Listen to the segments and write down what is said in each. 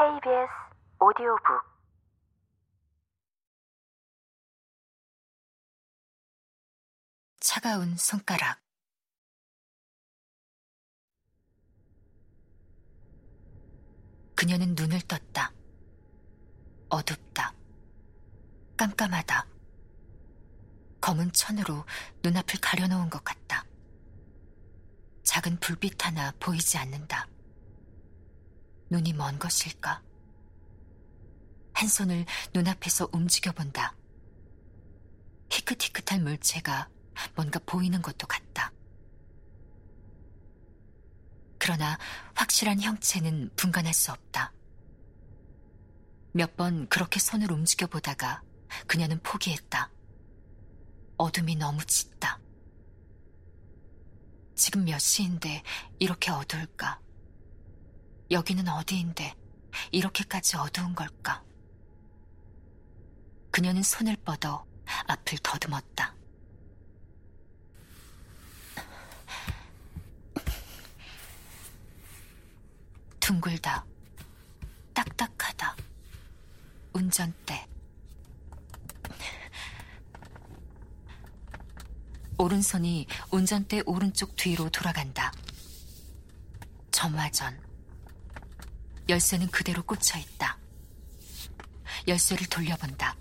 KBS 오디오북 차가운 손가락 그녀는 눈을 떴다. 어둡다. 깜깜하다. 검은 천으로 눈앞을 가려놓은 것 같다. 작은 불빛 하나 보이지 않는다. 눈이 먼 것일까? 한 손을 눈앞에서 움직여 본다. 희끗희끗한 물체가 뭔가 보이는 것도 같다. 그러나 확실한 형체는 분간할 수 없다. 몇 번 그렇게 손을 움직여 보다가 그녀는 포기했다. 어둠이 너무 짙다. 지금 몇 시인데 이렇게 어두울까? 여기는 어디인데 이렇게까지 어두운 걸까? 그녀는 손을 뻗어 앞을 더듬었다. 둥글다. 딱딱하다. 운전대. 오른손이 운전대 오른쪽 뒤로 돌아간다. 점화전. 열쇠는 그대로 꽂혀 있다. 열쇠를 돌려본다.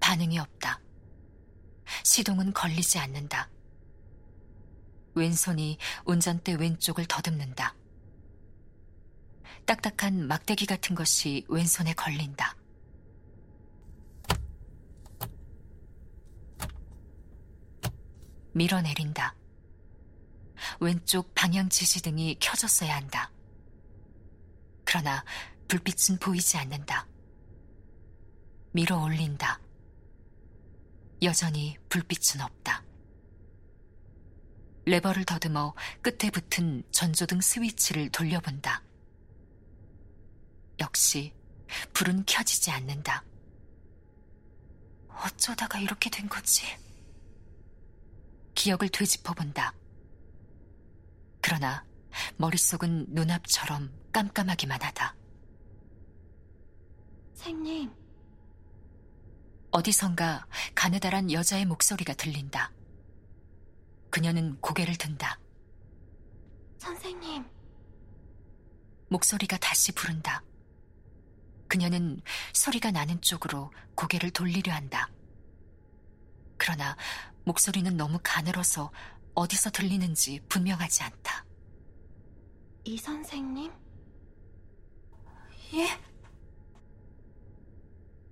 반응이 없다. 시동은 걸리지 않는다. 왼손이 운전대 왼쪽을 더듬는다. 딱딱한 막대기 같은 것이 왼손에 걸린다. 밀어내린다. 왼쪽 방향 지시등이 켜졌어야 한다. 그러나 불빛은 보이지 않는다. 밀어 올린다. 여전히 불빛은 없다. 레버를 더듬어 끝에 붙은 전조등 스위치를 돌려본다. 역시 불은 켜지지 않는다. 어쩌다가 이렇게 된 거지? 기억을 되짚어 본다. 그러나 머릿속은 눈앞처럼 깜깜하기만 하다. 생님, 어디선가 가느다란 여자의 목소리가 들린다. 그녀는 고개를 든다. 선생님, 목소리가 다시 부른다. 그녀는 소리가 나는 쪽으로 고개를 돌리려 한다. 그러나 목소리는 너무 가늘어서 어디서 들리는지 분명하지 않다. 이 선생님? 예?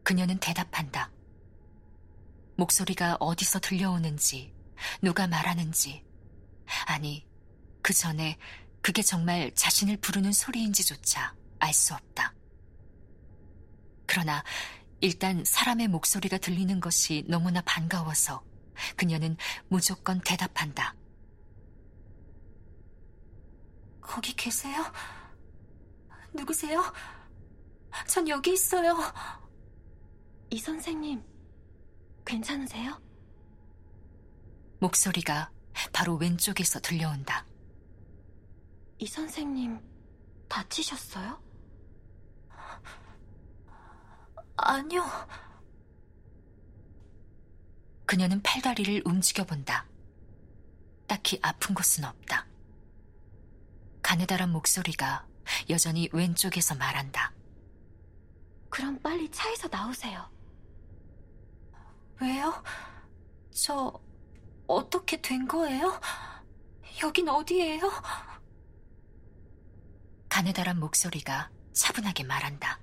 그녀는 대답한다. 목소리가 어디서 들려오는지, 누가 말하는지, 아니, 그 전에 그게 정말 자신을 부르는 소리인지조차 알 수 없다. 그러나 일단 사람의 목소리가 들리는 것이 너무나 반가워서 그녀는 무조건 대답한다. 거기 계세요? 누구세요? 전 여기 있어요. 이 선생님, 괜찮으세요? 목소리가 바로 왼쪽에서 들려온다. 이 선생님, 다치셨어요? 아니요. 그녀는 팔다리를 움직여 본다. 딱히 아픈 곳은 없다. 가느다란 목소리가 여전히 왼쪽에서 말한다. 그럼 빨리 차에서 나오세요. 왜요? 저 어떻게 된 거예요? 여긴 어디예요? 가느다란 목소리가 차분하게 말한다.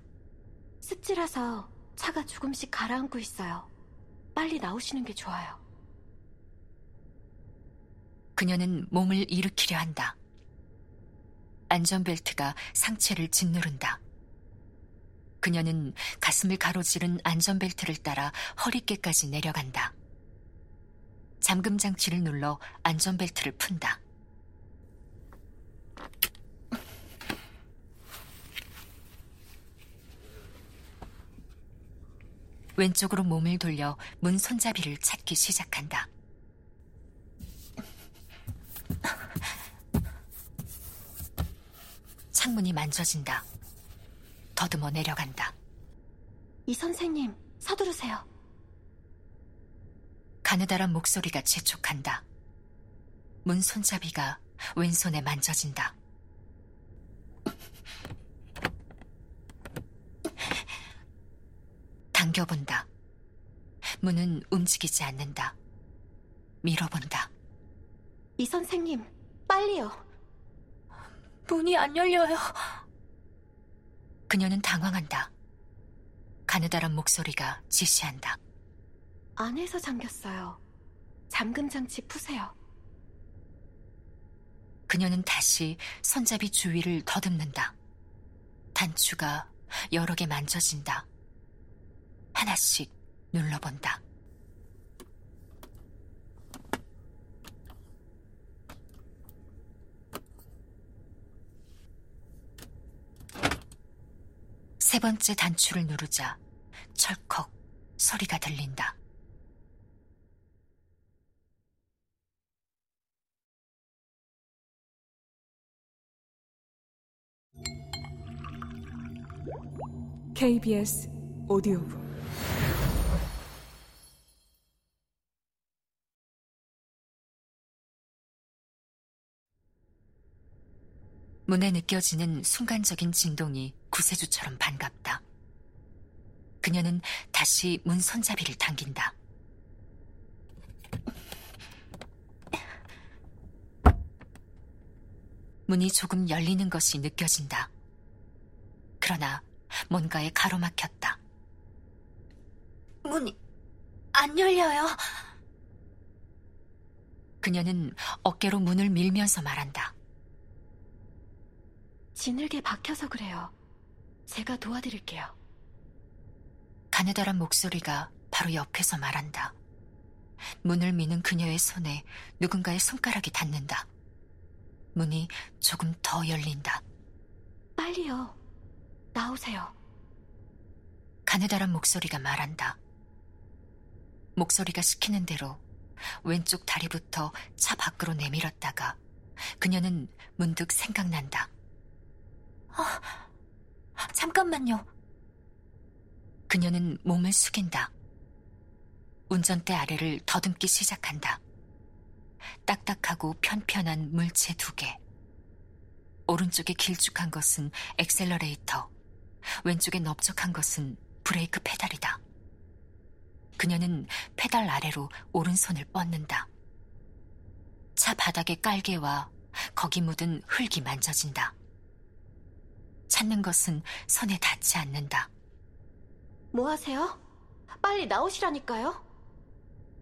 습지라서 차가 조금씩 가라앉고 있어요. 빨리 나오시는 게 좋아요. 그녀는 몸을 일으키려 한다. 안전벨트가 상체를 짓누른다. 그녀는 가슴을 가로지른 안전벨트를 따라 허리께까지 내려간다. 잠금 장치를 눌러 안전벨트를 푼다. 왼쪽으로 몸을 돌려 문 손잡이를 찾기 시작한다. 창문이 만져진다. 더듬어 내려간다. 이 선생님, 서두르세요. 가느다란 목소리가 재촉한다. 문 손잡이가 왼손에 만져진다. 당겨본다. 문은 움직이지 않는다. 밀어본다. 이 선생님, 빨리요. 문이 안 열려요. 그녀는 당황한다. 가느다란 목소리가 지시한다. 안에서 잠겼어요. 잠금 장치 푸세요. 그녀는 다시 손잡이 주위를 더듬는다. 단추가 여러 개 만져진다. 하나씩 눌러본다. 세 번째 단추를 누르자 철컥 소리가 들린다. 오디오북 문에 느껴지는 순간적인 진동이 구세주처럼 반갑다. 그녀는 다시 문 손잡이를 당긴다. 문이 조금 열리는 것이 느껴진다. 그러나 뭔가에 가로막혔다. 문이 안 열려요. 그녀는 어깨로 문을 밀면서 말한다. 지늘게 박혀서 그래요. 제가 도와드릴게요. 가느다란 목소리가 바로 옆에서 말한다. 문을 미는 그녀의 손에 누군가의 손가락이 닿는다. 문이 조금 더 열린다. 빨리요. 나오세요. 가느다란 목소리가 말한다. 목소리가 시키는 대로 왼쪽 다리부터 차 밖으로 내밀었다가 그녀는 문득 생각난다. 아, 잠깐만요. 그녀는 몸을 숙인다. 운전대 아래를 더듬기 시작한다. 딱딱하고 편편한 물체 두 개. 오른쪽에 길쭉한 것은 엑셀러레이터, 왼쪽에 넓적한 것은 브레이크 페달이다. 그녀는 페달 아래로 오른손을 뻗는다. 차 바닥의 깔개와 거기 묻은 흙이 만져진다. 찾는 것은 손에 닿지 않는다. 뭐 하세요? 빨리 나오시라니까요.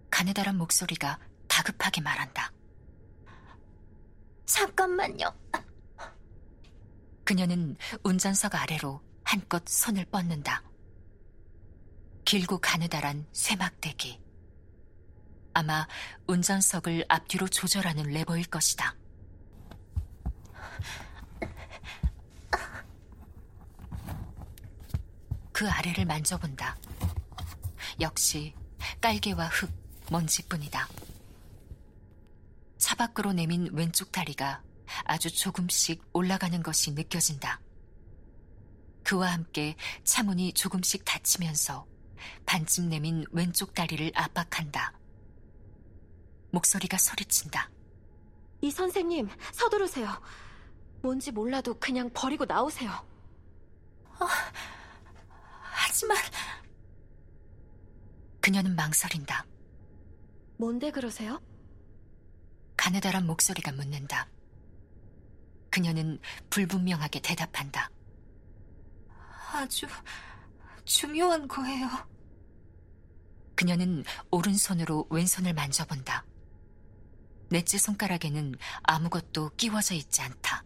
가느다란 목소리가 다급하게 말한다. 잠깐만요. 그녀는 운전석 아래로 한껏 손을 뻗는다. 길고 가느다란 쇠막대기. 아마 운전석을 앞뒤로 조절하는 레버일 것이다. 그 아래를 만져본다. 역시 깔개와 흙, 먼지뿐이다. 차 밖으로 내민 왼쪽 다리가 아주 조금씩 올라가는 것이 느껴진다. 그와 함께 차문이 조금씩 닫히면서 반쯤 내민 왼쪽 다리를 압박한다. 목소리가 소리친다. 이 선생님, 서두르세요. 뭔지 몰라도 그냥 버리고 나오세요. 하지만 그녀는 망설인다. 뭔데 그러세요? 가느다란 목소리가 묻는다. 그녀는 불분명하게 대답한다. 아주 중요한 거예요. 그녀는 오른손으로 왼손을 만져본다. 넷째 손가락에는 아무것도 끼워져 있지 않다.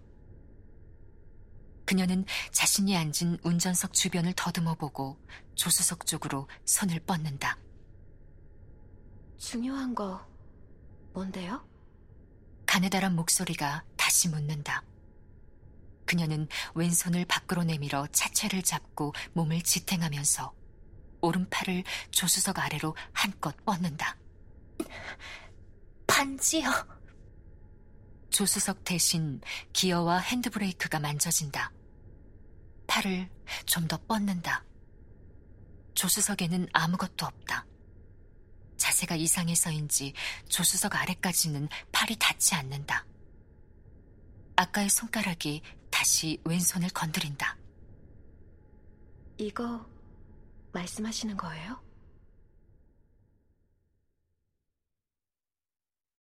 그녀는 자신이 앉은 운전석 주변을 더듬어 보고 조수석 쪽으로 손을 뻗는다. 중요한 거 뭔데요? 가느다란 목소리가 다시 묻는다. 그녀는 왼손을 밖으로 내밀어 차체를 잡고 몸을 지탱하면서 오른팔을 조수석 아래로 한껏 뻗는다. 반지요. 조수석 대신 기어와 핸드브레이크가 만져진다. 팔을 좀 더 뻗는다. 조수석에는 아무것도 없다. 자세가 이상해서인지 조수석 아래까지는 팔이 닿지 않는다. 아까의 손가락이 다시 왼손을 건드린다. 이거 말씀하시는 거예요?